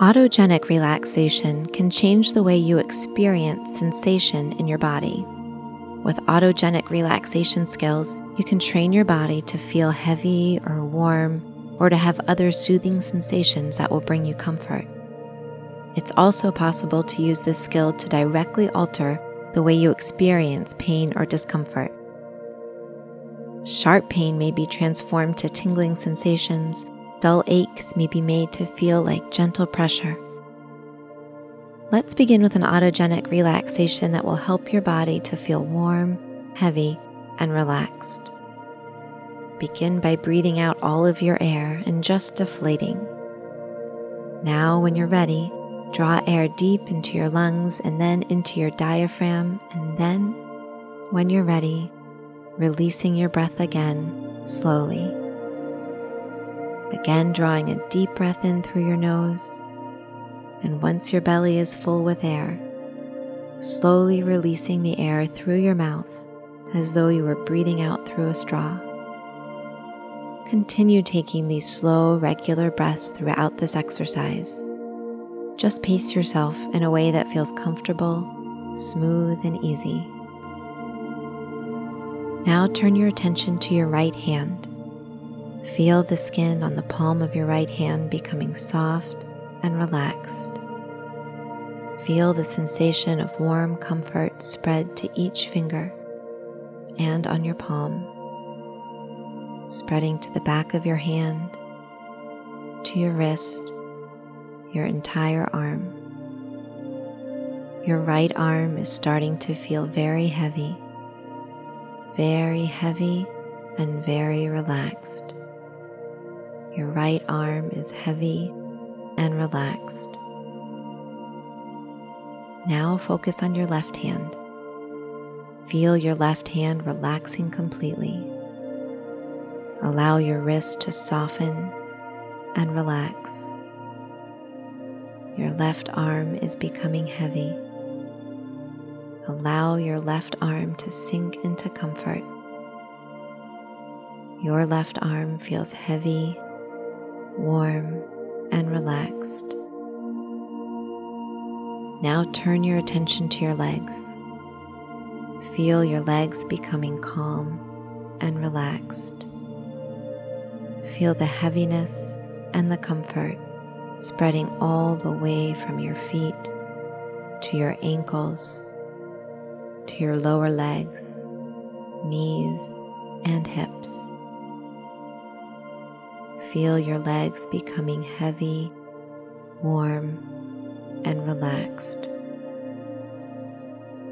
Autogenic relaxation can change the way you experience sensation in your body. With autogenic relaxation skills, you can train your body to feel heavy or warm or to have other soothing sensations that will bring you comfort. It's also possible to use this skill to directly alter the way you experience pain or discomfort. Sharp pain may be transformed to tingling sensations, dull aches may be made to feel like gentle pressure. Let's begin with an autogenic relaxation that will help your body to feel warm, heavy, and relaxed. Begin by breathing out all of your air and just deflating. Now, when you're ready, draw air deep into your lungs and then into your diaphragm, and then, when you're ready, releasing your breath again slowly. Again, drawing a deep breath in through your nose. And once your belly is full with air, slowly releasing the air through your mouth as though you were breathing out through a straw. Continue taking these slow, regular breaths throughout this exercise. Just pace yourself in a way that feels comfortable, smooth, and easy. Now turn your attention to your right hand. Feel the skin on the palm of your right hand becoming soft and relaxed. Feel the sensation of warm comfort spread to each finger and on your palm, spreading to the back of your hand, to your wrist, your entire arm. Your right arm is starting to feel very heavy very heavy and very relaxed. Your right arm is heavy and relaxed. Now focus on your left hand. Feel your left hand relaxing completely. Allow your wrist to soften and relax. Your left arm is becoming heavy allow your left arm to sink into comfort. Your left arm feels heavy, warm, and relaxed. Now turn your attention to your legs. Feel your legs becoming calm and relaxed. Feel the heaviness and the comfort spreading all the way from your feet to your ankles to your lower legs, knees, and hips. Feel your legs becoming heavy, warm, and relaxed.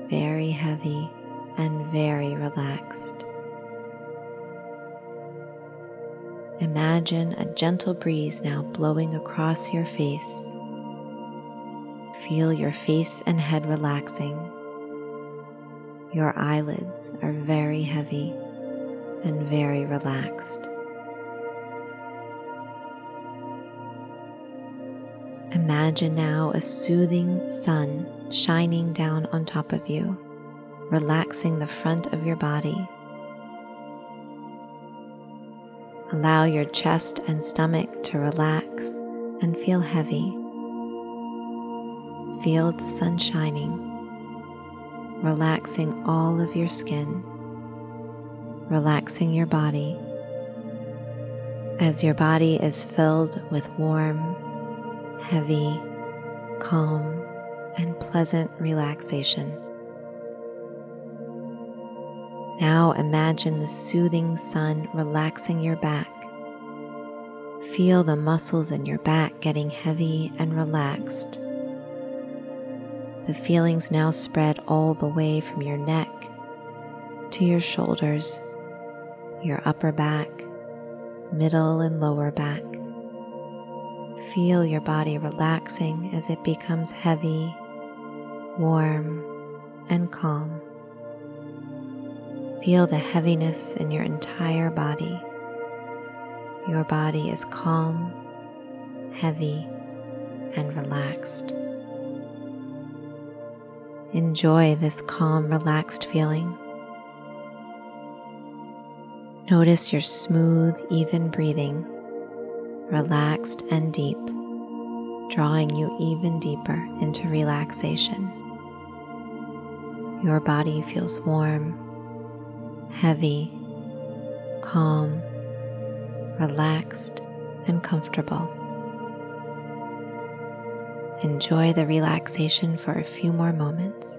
Very heavy and very relaxed. Imagine a gentle breeze now blowing across your face. Feel your face and head relaxing your eyelids are very heavy and very relaxed. Imagine now a soothing sun shining down on top of you, relaxing the front of your body. Allow your chest and stomach to relax and feel heavy. Feel the sun shining relaxing all of your skin, relaxing your body. As your body is filled with warm, heavy, calm, and pleasant relaxation. Now imagine the soothing sun relaxing your back. Feel the muscles in your back getting heavy and relaxed. The feelings now spread all the way from your neck to your shoulders, your upper back, middle and lower back. Feel your body relaxing as it becomes heavy, warm, and calm. Feel the heaviness in your entire body. Your body is calm, heavy, and relaxed. Enjoy this calm, relaxed feeling. Notice your smooth, even breathing, relaxed and deep. drawing you even deeper into relaxation. Your body feels warm, heavy, calm, relaxed, and comfortable. Enjoy the relaxation for a few more moments.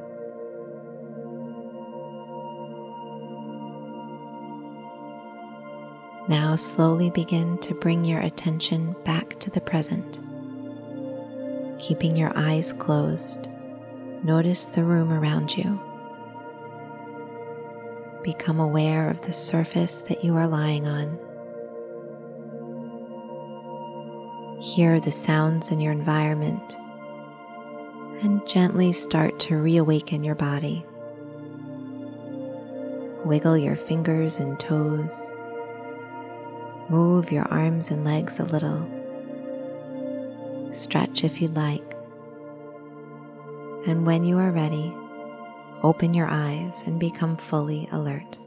Now, slowly begin to bring your attention back to the present. Keeping your eyes closed, notice the room around you. Become aware of the surface that you are lying on. Hear the sounds in your environment and gently start to reawaken your body. Wiggle your fingers and toes. Move your arms and legs a little. Stretch if you'd like. And when you are ready, open your eyes and become fully alert.